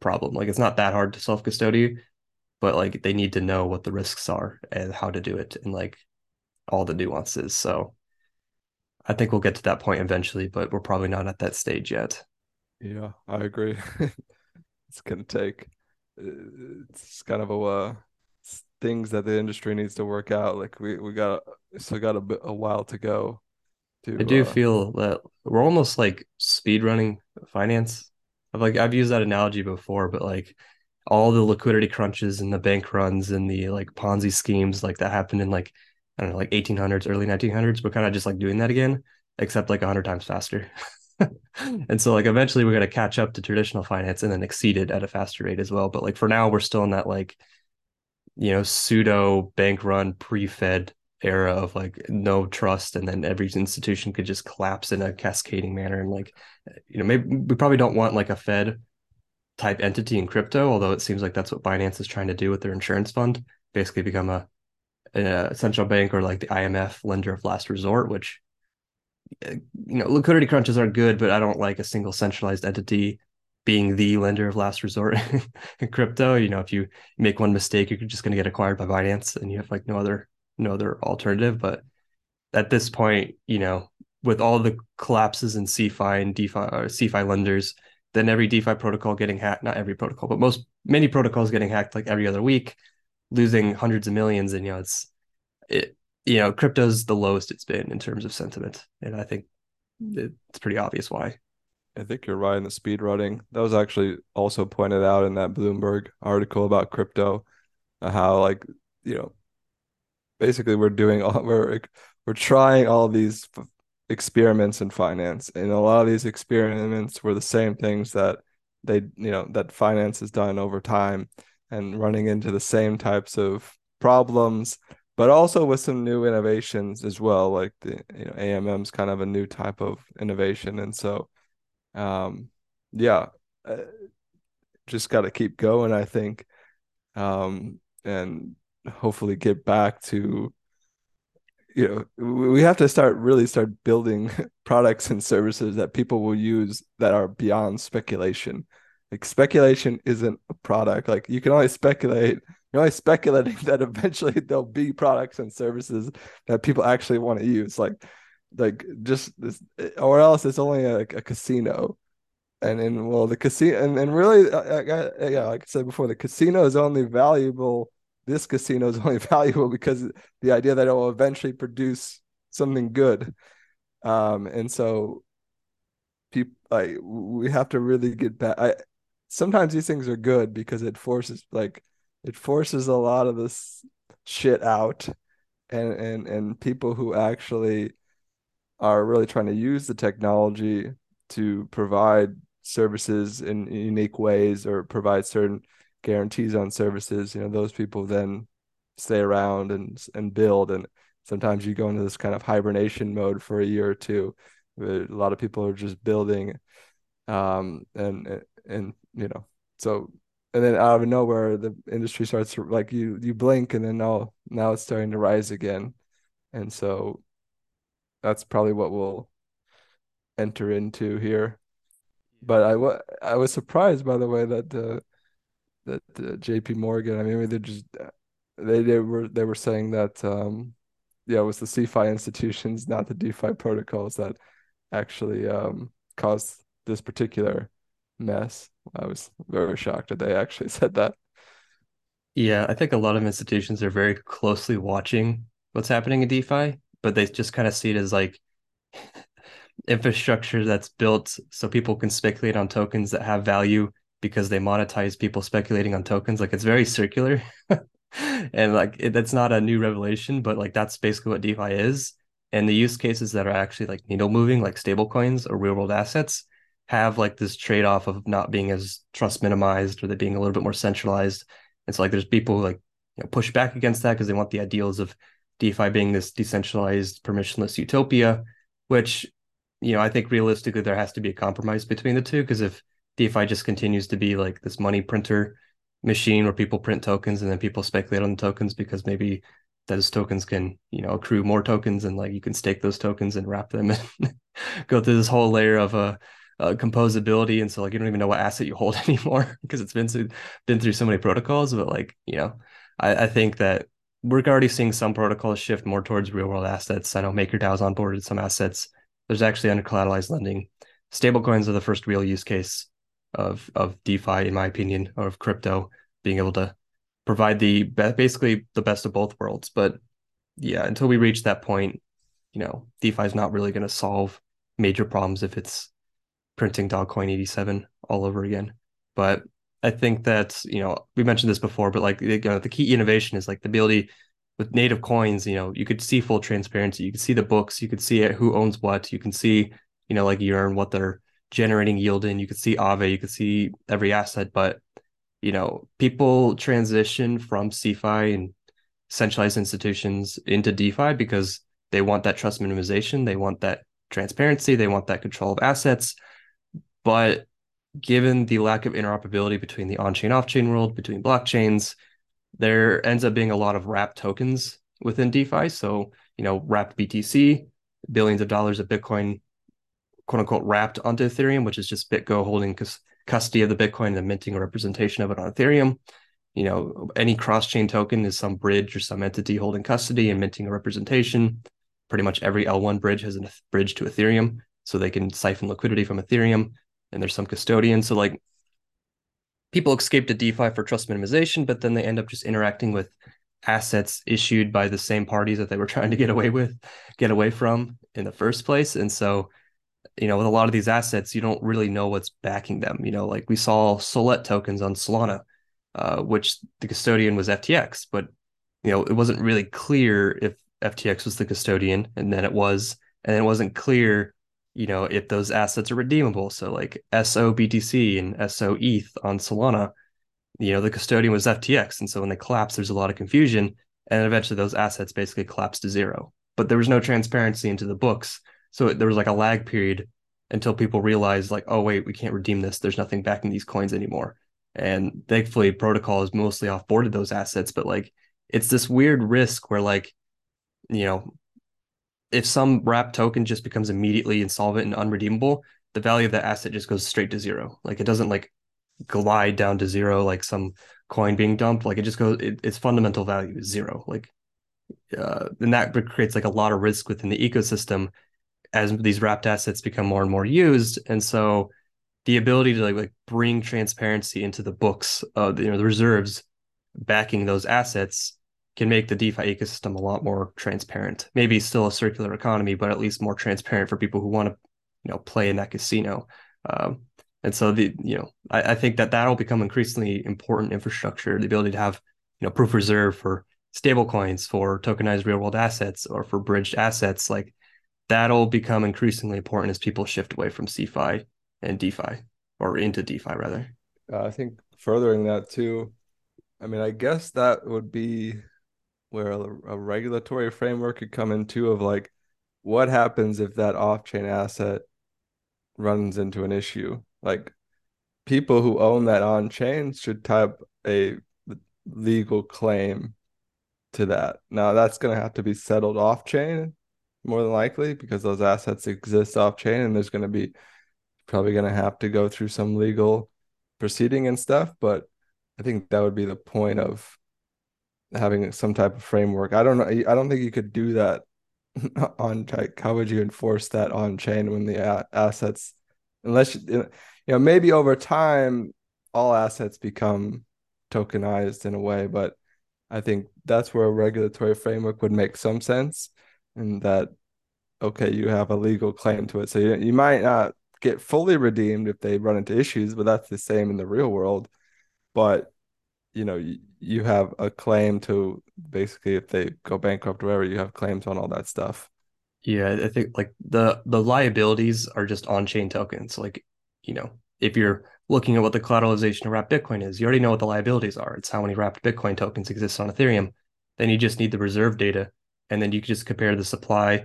problem. Like it's not that hard to self-custody, but like they need to know what the risks are and how to do it and like all the nuances. So I think we'll get to that point eventually, but we're probably not at that stage yet. Yeah, I agree. [LAUGHS] it's gonna take it's kind of a uh, things that the industry needs to work out. Like we we got still got a bit a while to go. To, I do uh, feel that we're almost like speed running finance. I've like I've used that analogy before, but like all the liquidity crunches and the bank runs and the like Ponzi schemes like that happened in like I don't know like 1800s, early 1900s. We're kind of just like doing that again, except like 100 times faster. [LAUGHS] and so like eventually we're going to catch up to traditional finance and then exceed it at a faster rate as well. But like for now, we're still in that like you know pseudo bank run pre-Fed era of like no trust and then every institution could just collapse in a cascading manner and like you know maybe we probably don't want like a fed type entity in crypto, although it seems like that's what Binance is trying to do with their insurance fund, basically become a, a central bank or like the IMF lender of last resort, which eh, you know liquidity crunches are good, but I don't like a single centralized entity being the lender of last resort [LAUGHS] in crypto. You know, if you make one mistake, you're just going to get acquired by Binance, and you have like no other no other alternative. But at this point, you know, with all the collapses in CeFi and DeFi or CeFi lenders, then every DeFi protocol getting hacked, not every protocol, but most many protocols getting hacked like every other week, losing hundreds of millions. And you know, it's it you know, crypto's the lowest it's been in terms of sentiment. And I think it's pretty obvious why. I think you're right in the speed running. That was actually also pointed out in that Bloomberg article about crypto, uh, how like you know, basically we're doing all [LAUGHS] we're we're trying all these experiments in finance and a lot of these experiments were the same things that they you know that finance has done over time and running into the same types of problems but also with some new innovations as well like the you know AMM's kind of a new type of innovation and so um yeah uh, just got to keep going I think um and hopefully get back to you know we have to start really start building [LAUGHS] products and services that people will use that are beyond speculation. Like speculation isn't a product. Like you can only speculate. You're only speculating [LAUGHS] that eventually there'll be products and services that people actually want to use. Like like just this or else it's only a, a casino. And then well the casino and, and really uh, uh, uh, yeah like i said before the casino is only valuable this casino is [LAUGHS] only valuable because the idea that it will eventually produce something good. Um, and so people like we have to really get back. I sometimes these things are good because it forces like it forces a lot of this shit out and and and people who actually are really trying to use the technology to provide services in unique ways or provide certain guarantees on services, you know, those people then stay around and and build. And sometimes you go into this kind of hibernation mode for a year or two. A lot of people are just building, um, and and you know, so and then out of nowhere the industry starts to like you you blink and then now now it's starting to rise again, and so that's probably what we'll enter into here. But I, was I was surprised by the way that the that uh, J.P. Morgan. I mean, they just they they were they were saying that um, yeah, it was the CeFi institutions, not the DeFi protocols that actually um, caused this particular mess. I was very shocked that they actually [LAUGHS] said that. Yeah, I think a lot of institutions are very closely watching what's happening in DeFi, but they just kind of see it as like [LAUGHS] infrastructure that's built so people can speculate on tokens that have value because they monetize people speculating on tokens. Like it's very circular. [LAUGHS] and like it, that's not a new revelation, but like that's basically what DeFi is. And the use cases that are actually like needle moving, like stable coins or real world assets, have like this trade off of not being as trust minimized or they being a little bit more centralized. And so like there's people who like you know, push back against that because they want the ideals of DeFi being this decentralized, permissionless utopia, which you know I think realistically there has to be a compromise between the two because if DeFi just continues to be like this money printer machine where people print tokens and then people speculate on the tokens because maybe those tokens can you know accrue more tokens and like you can stake those tokens and wrap them and [LAUGHS] go through this whole layer of uh, uh, composability. And so like you don't even know what asset you hold [LAUGHS] anymore because it's been so, been through so many protocols. But like you know I, I think that we're already seeing some protocols shift more towards real world assets. I know MakerDAO's onboarded some assets. There's actually under collateralized lending. Stablecoins are the first real use case of of DeFi, in my opinion, or of crypto, being able to provide the basically the best of both worlds. But yeah, until we reach that point, you know, DeFi is not really going to solve major problems if it's printing Dogcoin 87 all over again. But I think that, you know, we mentioned this before, but like you know, the key innovation is like the ability with native coins, you know, you could see full transparency. You could see the books, you could see it, who owns what, you can see, you know, like Yearn, what they're generating yield in. You could see Aave, you could see every asset, but you know, people transition from CeFi and centralized institutions into DeFi because they want that trust minimization, they want that transparency, they want that control of assets. But given the lack of interoperability between the on-chain off-chain world, between blockchains, there ends up being a lot of wrapped tokens within DeFi. So, you know, wrapped BTC, billions of dollars of Bitcoin quote unquote wrapped onto Ethereum, which is just BitGo holding custody of the Bitcoin and the minting a representation of it on Ethereum. You know, any cross chain token is some bridge or some entity holding custody and minting a representation. Pretty much every L1 bridge has a bridge to Ethereum, so they can siphon liquidity from Ethereum. And there's some custodian. So, like, people escape to DeFi for trust minimization, but then they end up just interacting with assets issued by the same parties that they were [LAUGHS] trying to get away with, get away from in the first place. And so you know, with a lot of these assets, you don't really know what's backing them. You know, like we saw Sollet tokens on Solana, uh, which the custodian was FTX, but you know, it wasn't really clear if FTX was the custodian, and then it was, and then it wasn't clear, you know, if those assets are redeemable. So like SOBTC and SO ETH on Solana, you know, the custodian was FTX, and so when they collapse, there's a lot of confusion, and eventually those assets basically collapse to zero. But there was no transparency into the books so there was like a lag period until people realized like, oh wait, we can't redeem this. There's nothing backing these coins anymore. And thankfully, protocol has mostly offboarded those assets, but like it's this weird risk where like, you know, if some wrap token just becomes immediately insolvent and unredeemable, the value of that asset just goes straight to zero. Like it doesn't like glide down to zero like some coin being dumped. Like it just goes, it, its fundamental value is zero. Like, uh, and that creates like a lot of risk within the ecosystem as these wrapped assets become more and more used and so the ability to like, like bring transparency into the books of you know the reserves backing those assets can make the DeFi ecosystem a lot more transparent. Maybe still a circular economy, but at least more transparent for people who want to, you know, play in that casino. Um, and so the you know I, I think that that'll become increasingly important infrastructure. The ability to have you know proof reserve for stable coins, for tokenized real world assets, or for bridged assets. Like that'll become increasingly important as people shift away from CeFi and DeFi or into DeFi rather. Uh, I think furthering that too, I mean, I guess that would be where a, a regulatory framework could come into of like, what happens if that off-chain asset runs into an issue? Like, people who own that on-chain should type a legal claim to that. Now, that's going to have to be settled off-chain more than likely because those assets exist off chain and there's going to be probably going to have to go through some legal proceeding and stuff but i think that would be the point of having some type of framework. I don't know. I don't think you could do that [LAUGHS] on like how would you enforce that on chain when the a- assets unless you know maybe over time all assets become tokenized in a way but i think that's where a regulatory framework would make some sense and that okay you have a legal claim to it so you, you might not get fully redeemed if they run into issues but that's the same in the real world but you know you, you have a claim to basically if they go bankrupt or whatever you have claims on all that stuff Yeah, I think like the the liabilities are just on-chain tokens. Like, you know, if you're looking at what the collateralization of wrapped Bitcoin is, you already know what the liabilities are. It's how many wrapped Bitcoin tokens exist on Ethereum. Then you just need the reserve data, and then you can just compare the supply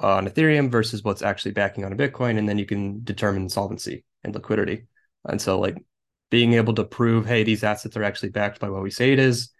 on Ethereum versus what's actually backing on a Bitcoin, and then you can determine solvency and liquidity. And so, like being able to prove, hey, these assets are actually backed by what we say it is,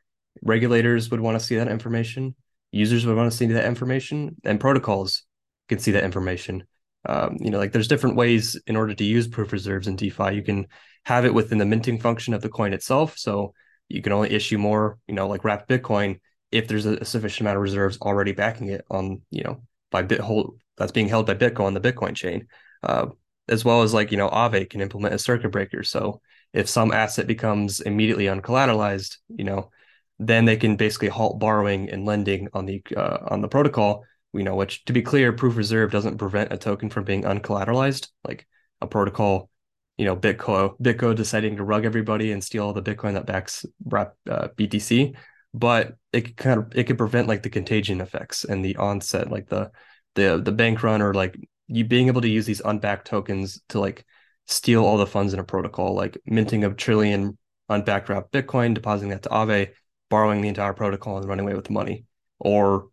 regulators would want to see that information users would want to see that information and protocols can see that information um, you know like there's different ways in order to use proof reserves in defi you can have it within the minting function of the coin itself so you can only issue more you know like wrapped bitcoin if there's a, sufficient amount of reserves already backing it on you know by bit hold that's being held by bitcoin on the bitcoin chain uh, as well as like you know Aave can implement a circuit breaker so if some asset becomes immediately uncollateralized you know then they can basically halt borrowing and lending on the uh, on the protocol. You know, which to be clear, proof reserve doesn't prevent a token from being uncollateralized. Like a protocol, you know, BitGo BitGo deciding to rug everybody and steal all the Bitcoin that backs uh, BTC, but it kind of it could prevent like the contagion effects and the onset, like the the the bank run or like you being able to use these unbacked tokens to like steal all the funds in a protocol, like minting a trillion unbacked wrapped Bitcoin, depositing that to Aave, borrowing the entire protocol and running away with the money, or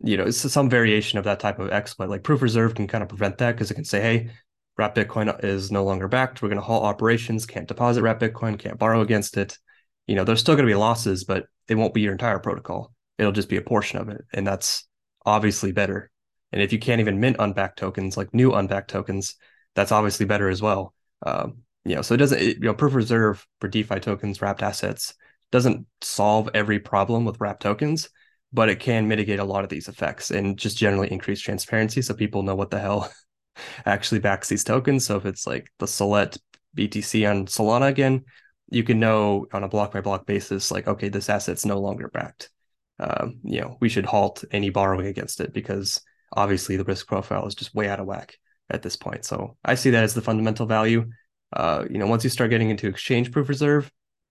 you know, it's some variation of that type of exploit. Like proof reserve can kind of prevent that because it can say, hey, wrap Bitcoin is no longer backed. We're going to halt operations, can't deposit wrap Bitcoin, can't borrow against it. You know, there's still going to be losses, but it won't be your entire protocol. It'll just be a portion of it. And that's obviously better. And if you can't even mint unbacked tokens, like new unbacked tokens, that's obviously better as well. Um, you know, so it doesn't, it, you know, proof reserve for DeFi tokens, wrapped assets doesn't solve every problem with wrap tokens, but it can mitigate a lot of these effects and just generally increase transparency so people know what the hell [LAUGHS] actually backs these tokens. So if it's like the Sollet BTC on Solana again, you can know on a block by block basis, like, okay, this asset's no longer backed. Um, you know, we should halt any borrowing against it because obviously the risk profile is just way out of whack at this point. So I see that as the fundamental value. Uh, you know, once you start getting into exchange proof reserve,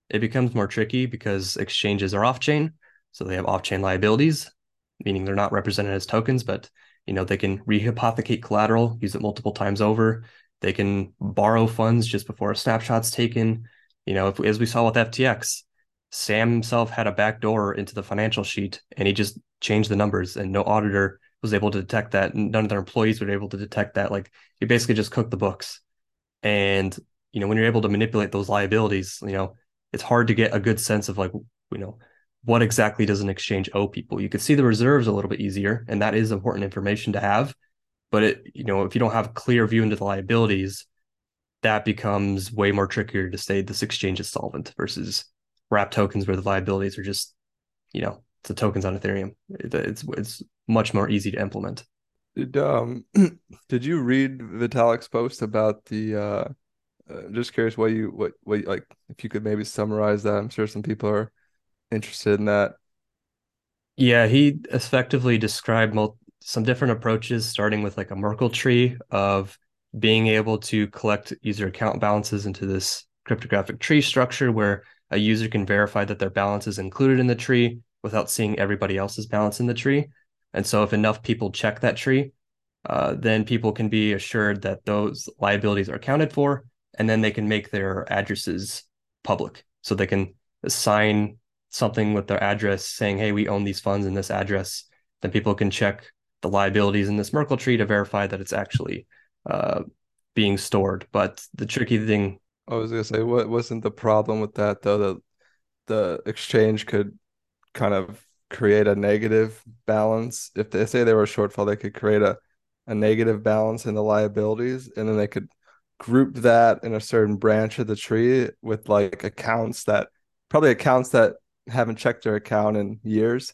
it becomes more tricky because exchanges are off chain. So they have off chain liabilities, meaning they're not represented as tokens, but you know, they can rehypothecate collateral, use it multiple times over. They can borrow funds just before a snapshot's taken. You know, if, as we saw with FTX, Sam himself had a backdoor into the financial sheet and he just changed the numbers and no auditor was able to detect that. and None of their employees were able to detect that. Like you basically just cooked the books. And, you know, when you're able to manipulate those liabilities, you know, it's hard to get a good sense of like you know what exactly does an exchange owe people you could see the reserves a little bit easier and that is important information to have but it you know if you don't have clear view into the liabilities that becomes way more trickier to say this exchange is solvent versus wrap tokens where the liabilities are just you know the tokens on ethereum it's it's much more easy to implement did um [CLEARS THROAT] did you read vitalik's post about the uh uh, just curious what you what what like if you could maybe summarize that. I'm sure some people are interested in that. Yeah, he effectively described mul- some different approaches, starting with like a Merkle tree of being able to collect user account balances into this cryptographic tree structure where a user can verify that their balance is included in the tree without seeing everybody else's balance in the tree. And so, if enough people check that tree, uh, then people can be assured that those liabilities are accounted for and then they can make their addresses public. So they can assign something with their address saying, hey, we own these funds in this address. Then people can check the liabilities in this Merkle tree to verify that it's actually uh, being stored. But the tricky thing. I was gonna say, what wasn't the problem with that though? That the exchange could kind of create a negative balance. If they say they were a shortfall, they could create a, a negative balance in the liabilities, and then they could group that in a certain branch of the tree with like accounts that probably accounts that haven't checked their account in years.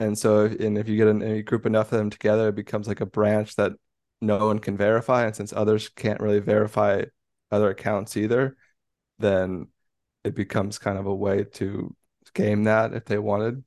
And so, and if you get an, a group enough of them together, it becomes like a branch that no one can verify. And since others can't really verify other accounts either, then it becomes kind of a way to game that if they wanted.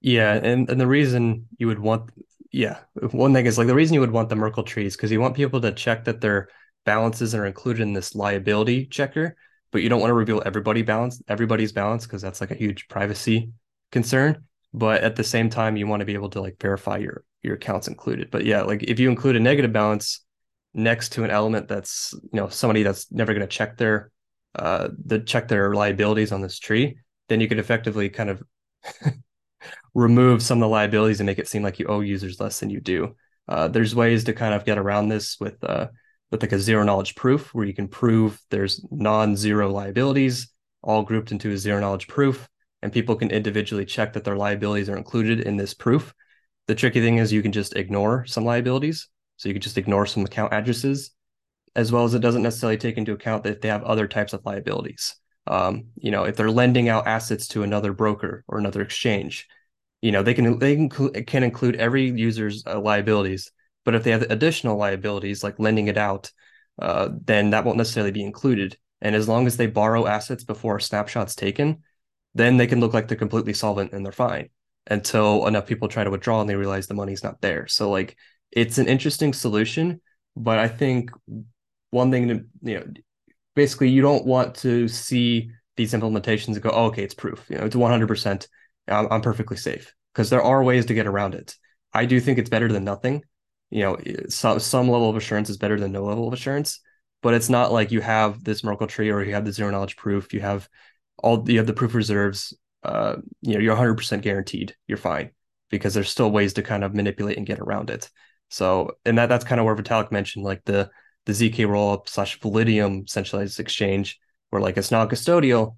Yeah, and, and the reason you would want yeah, one thing is like the reason you would want the Merkle trees because you want people to check that their balances are included in this liability checker, but you don't want to reveal everybody balance everybody's balance because that's like a huge privacy concern. But at the same time, you want to be able to like verify your your accounts included. But yeah, like if you include a negative balance next to an element that's you know somebody that's never going to check their uh the check their liabilities on this tree, then you could effectively kind of [LAUGHS] remove some of the liabilities and make it seem like you owe users less than you do. Uh, there's ways to kind of get around this with uh, with like a zero knowledge proof where you can prove there's non-zero liabilities all grouped into a zero knowledge proof and people can individually check that their liabilities are included in this proof. The tricky thing is you can just ignore some liabilities. So you can just ignore some account addresses, as well as it doesn't necessarily take into account that they have other types of liabilities. Um, you know, if they're lending out assets to another broker or another exchange, you know, they can they can, can include every user's uh, liabilities. But if they have additional liabilities like lending it out, uh, then that won't necessarily be included. And as long as they borrow assets before a snapshot's taken, then they can look like they're completely solvent and they're fine until enough people try to withdraw and they realize the money's not there. So like it's an interesting solution, but I think one thing to you know basically you don't want to see these implementations and go, oh, okay, it's proof. You know, it's 100%. I'm, I'm perfectly safe because there are ways to get around it. I do think it's better than nothing. You know, eh, some some level of assurance is better than no level of assurance, but it's not like you have this Merkle tree or you have the zero knowledge proof. You have all you have the proof reserves. Uh, you know, you're 100% guaranteed. You're fine because there's still ways to kind of manipulate and get around it. So, and that that's kind of where Vitalik mentioned like the the zk rollup slash Validium centralized exchange, where like it's not custodial,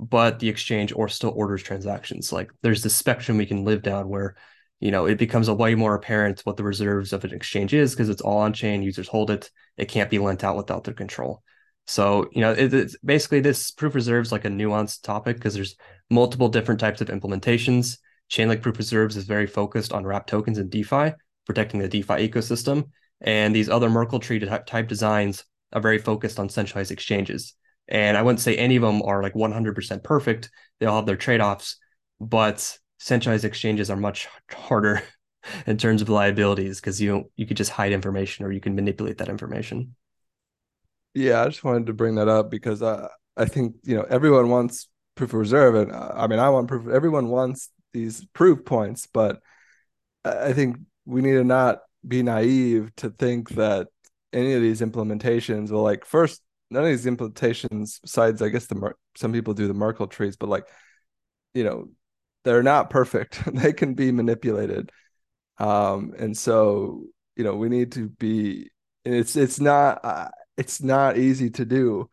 but the exchange or still orders transactions. Like there's this spectrum we can live down where, you know, it becomes a way more apparent what the reserves of an exchange is because it's all on chain. Users hold it. It can't be lent out without their control. So, you know, it, it's basically this proof reserves like a nuanced topic because there's multiple different types of implementations. Chainlink proof reserves is very focused on wrap tokens and DeFi, protecting the DeFi ecosystem. And these other Merkle tree type designs are very focused on centralized exchanges. And I wouldn't say any of them are like 100% perfect. They all have their trade offs, but centralized exchanges are much harder [LAUGHS] in terms of liabilities because you you could just hide information or you can manipulate that information. Yeah, I just wanted to bring that up because I I think you know everyone wants proof of reserve, and I mean I want proof. Everyone wants these proof points, but I think we need to not be naive to think that any of these implementations will like first none of these implementations besides i guess the some people do the merkle trees but like you know they're not perfect [LAUGHS] they can be manipulated um and so you know we need to be and it's it's not uh, it's not easy to do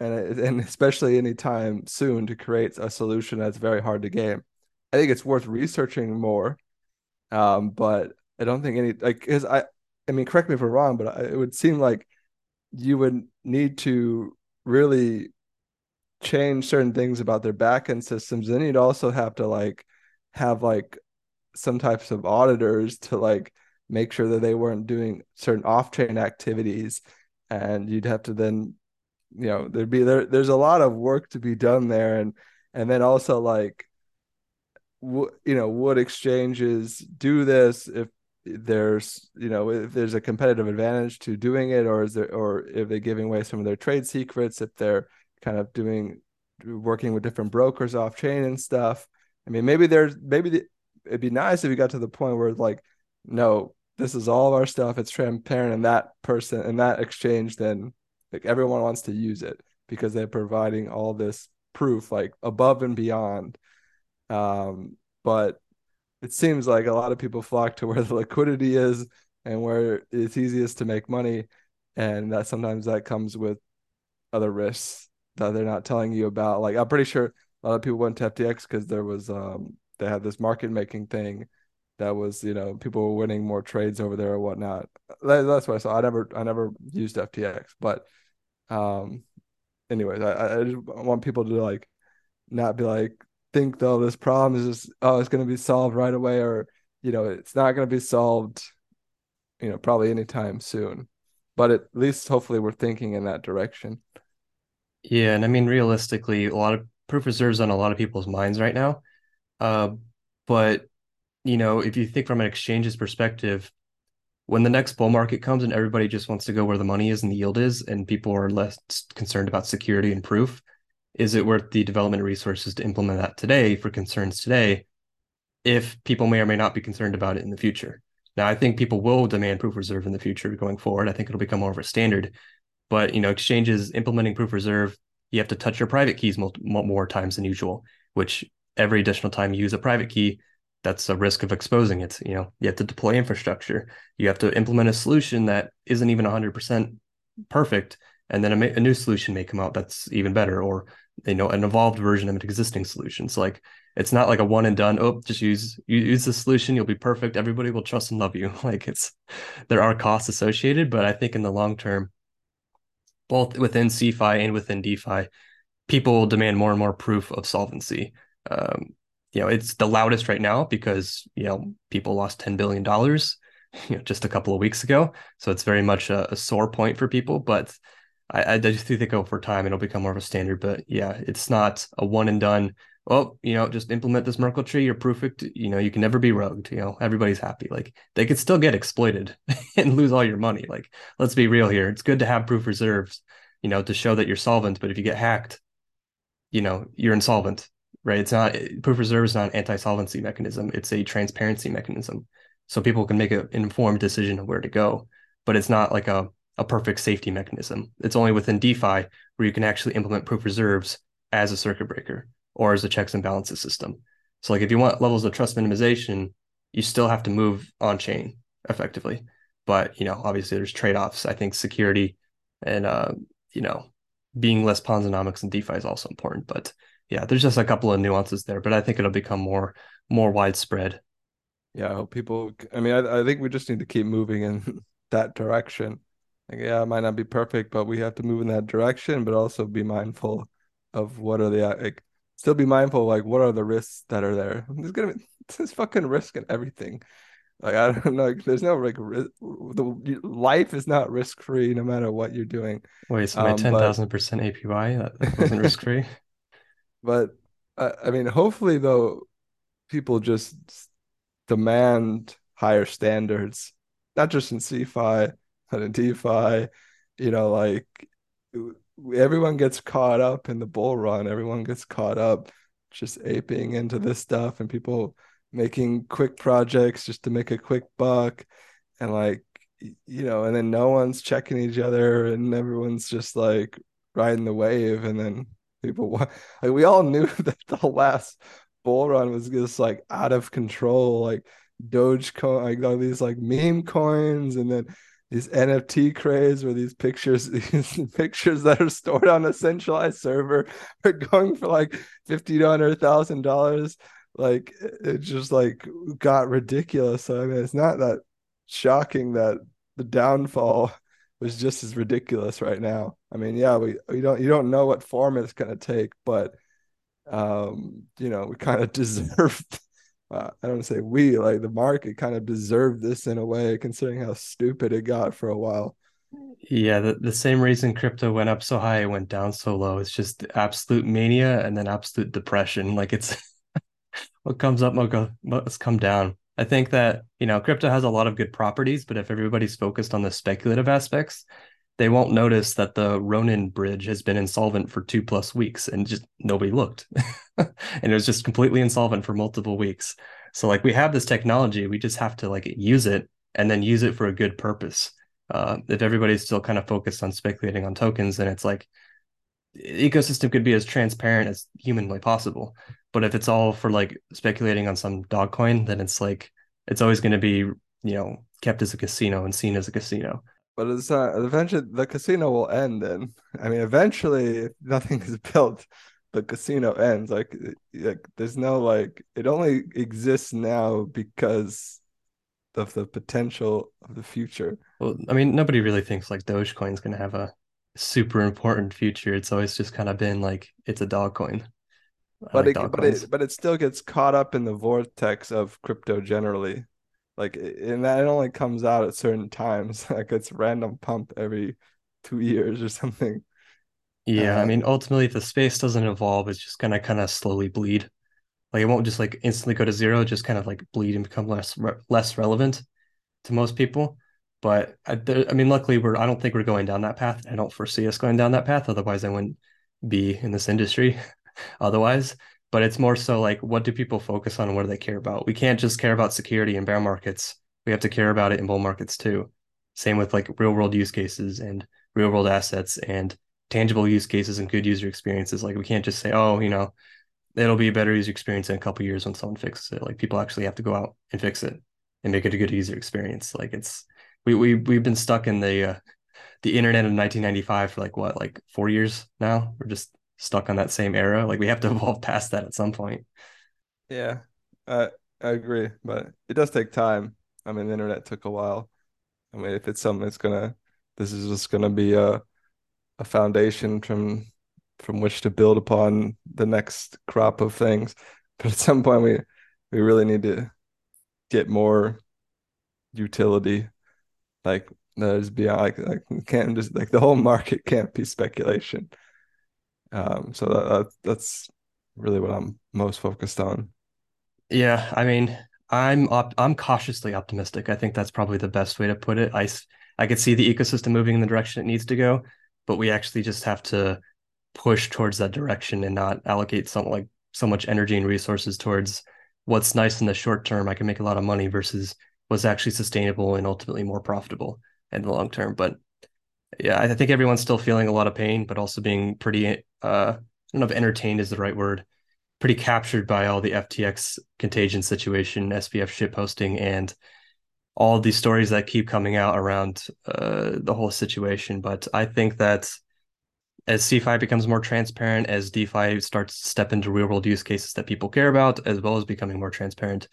and and especially anytime soon to create a solution that's very hard to game i think it's worth researching more um but i don't think any like because i i mean correct me if i'm wrong but I, it would seem like you would need to really change certain things about their backend systems. Then you'd also have to like have like some types of auditors to like make sure that they weren't doing certain off-chain activities and you'd have to then you know there'd be there there's a lot of work to be done there. And and then also like you know would exchanges do this if there's you know if there's a competitive advantage to doing it? Or is there or if they're giving away some of their trade secrets if they're kind of doing working with different brokers off chain and stuff? I mean maybe there's maybe the, it'd be nice if we got to the point where like no this is all of our stuff it's transparent and that person and that exchange then like everyone wants to use it because they're providing all this proof like above and beyond. Um but it seems like a lot of people flock to where the liquidity is and where it's easiest to make money. And that sometimes that comes with other risks that they're not telling you about. Like i'm pretty sure a lot of people went to ftx because there was um they had this market making thing that was you know people were winning more trades over there or whatnot. That, that's what i saw. I never i never used ftx but um anyways i i just want people to like not be like think though this problem is just oh it's going to be solved right away or you know it's not going to be solved you know probably anytime soon. But at least hopefully we're thinking in that direction. Yeah and i mean realistically a lot of proof reserves on a lot of people's minds right now. Uh, but you know if you think from an exchange's perspective when the next bull market comes and everybody just wants to go where the money is and the yield is and people are less concerned about security and proof is it worth the development resources to implement that today for concerns today if people may or may not be concerned about it in the future? Now i think people will demand proof reserve in the future going forward. I think it'll become more of a standard. But you know exchanges implementing proof reserve you have to touch your private keys more, more times than usual which every additional time you use a private key that's a risk of exposing it. You know, you have to deploy infrastructure. You have to implement a solution that isn't even 100% perfect, and then a, a, new solution may come out that's even better, or you know, an evolved version of an existing solution. So like, it's not like a one and done. Oh, just use use the solution, you'll be perfect. Everybody will trust and love you. [LAUGHS] Like it's there are costs associated, but I think in the long term, both within CeFi and within DeFi, people demand more and more proof of solvency. Um, you know it's the loudest right now because you know people lost 10 billion dollars you know just a couple of weeks ago. So it's very much a, a sore point for people but I, I just think over time it'll become more of a standard. But yeah it's not a one and done oh you know just implement this merkle tree you're perfect. You know you can never be rogued you know everybody's happy. Like they could still get exploited [LAUGHS] and lose all your money. Like let's be real here it's good to have proof reserves you know to show that you're solvent but if you get hacked you know you're insolvent right? It's not proof reserve is not an anti-solvency mechanism. It's a transparency mechanism. So people can make an informed decision of where to go, but it's not like a, a perfect safety mechanism. It's only within DeFi where you can actually implement proof reserves as a circuit breaker or as a checks and balances system. So like if you want levels of trust minimization, you still have to move on chain effectively. But you know, obviously there's trade-offs. I think security and uh, you know, being less Ponzinomics and DeFi is also important. But yeah, there's just a couple of nuances there, but I think it'll become more more widespread. Yeah, I hope people. I mean, I, I think we just need to keep moving in [LAUGHS] that direction. Like, yeah, it might not be perfect, but we have to move in that direction, but also be mindful of what are the like. Still be mindful, like what are the risks that are there? There's gonna be [LAUGHS] there's fucking risk in everything. Like I don't [LAUGHS] know, like, there's no like risk, the life is not risk free no matter what you're doing. Wait, so my um, ten thousand percent APY that wasn't risk free. But I mean, hopefully, though, people just demand higher standards, not just in CeFi, but in DeFi. You know, like everyone gets caught up in the bull run. Everyone gets caught up just aping into this stuff, and people making quick projects just to make a quick buck, and like you know, and then no one's checking each other, and everyone's just like riding the wave, and then people like we all [LAUGHS] knew [LAUGHS] that the last bull run was just like out of control like dogecoin like all these like meme coins and then these nft craze where these pictures [LAUGHS] these pictures that are stored on a centralized server are going for like 50 to 100 thousand dollars. Like it just like got ridiculous. So i mean it's not that shocking that the downfall was just as ridiculous right now. I mean, yeah, we we don't you don't know what form it's going to take, but um, you know, we kind of [LAUGHS] deserved. Uh, I don't say we like the market kind of deserved this in a way, considering how stupid it got for a while. Yeah, the, the same reason crypto went up so high, it went down so low. It's just absolute mania and then absolute depression. Like it's [LAUGHS] what comes up must come down. I think that, you know, crypto has a lot of good properties, but if everybody's focused on the speculative aspects, they won't notice that the Ronin bridge has been insolvent for two plus weeks and just nobody looked. [LAUGHS] and it was just completely insolvent for multiple weeks. So like we have this technology, we just have to like use it and then use it for a good purpose. Uh, if everybody's still kind of focused on speculating on tokens, then it's like ecosystem could be as transparent as humanly possible. But if it's all for like speculating on some dog coin, then it's like it's always going to be you know kept as a casino and seen as a casino. But it's not eventually the casino will end. And I mean, eventually, if nothing is [LAUGHS] built, the casino ends. Like, like there's no like it only exists now because of the potential of the future. Well, I mean, nobody really thinks like Dogecoin's going to have a super important future. It's always just kind of been like it's a dog coin. I but like it but coins. it but it still gets caught up in the vortex of crypto generally. Like and that it only comes out at certain times. [LAUGHS] Like it's random pump every two years or something. Yeah, I Uh, mean, ultimately, if the space doesn't evolve, it's just gonna kind of slowly bleed. Like it won't just like instantly go to zero, just kind of like bleed and become less re less relevant to most people. But I, there, I mean, luckily, we're I don't think we're going down that path. I don't foresee us going down that path. Otherwise, I wouldn't be in this industry. [LAUGHS] Otherwise, but it's more so like what do people focus on and what do they care about? We can't just care about security in bear markets. We have to care about it in bull markets too. Same with like real world use cases and real world assets and tangible use cases and good user experiences. Like we can't just say, oh, you know, it'll be a better user experience in a couple years when someone fixes it. Like people actually have to go out and fix it and make it a good user experience. Like it's we we we've been stuck in the uh, the internet of 1995 for like what like four years now. We're just stuck on that same era. Like we have to [LAUGHS] evolve past that at some point. yeah, I I agree, but it does take time. I mean, the internet took a while. I mean, if it's something that's gonna, this is just gonna be a a foundation from from which to build upon the next crop of things. [LAUGHS] But at some point, we we really need to get more utility. Like there's beyond like like can't just like the whole market can't be speculation. Um, so that, that that's really what I'm most focused on. Yeah, I mean, I'm op I'm cautiously optimistic. I think that's probably the best way to put it. I I could see the ecosystem moving in the direction it needs to go, but we actually just have to push towards that direction and not allocate some like so much energy and resources towards what's nice in the short term. I can make a lot of money versus what's actually sustainable and ultimately more profitable in the long term. But yeah, I think everyone's still feeling a lot of pain, but also being pretty uh I don't know if entertained is the right word pretty captured by all the FTX contagion situation, SBF shit posting, and all these stories that keep coming out around uh, the whole situation. But I think that as CeFi becomes more transparent, as DeFi starts to step into real world use cases that people care about, as well as becoming more transparent,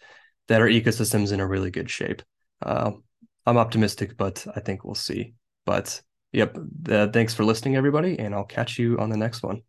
that our ecosystem's in a really good shape. Uh, I'm optimistic, but I think we'll see. But yep, the, thanks for listening, everybody, and I'll catch you on the next one.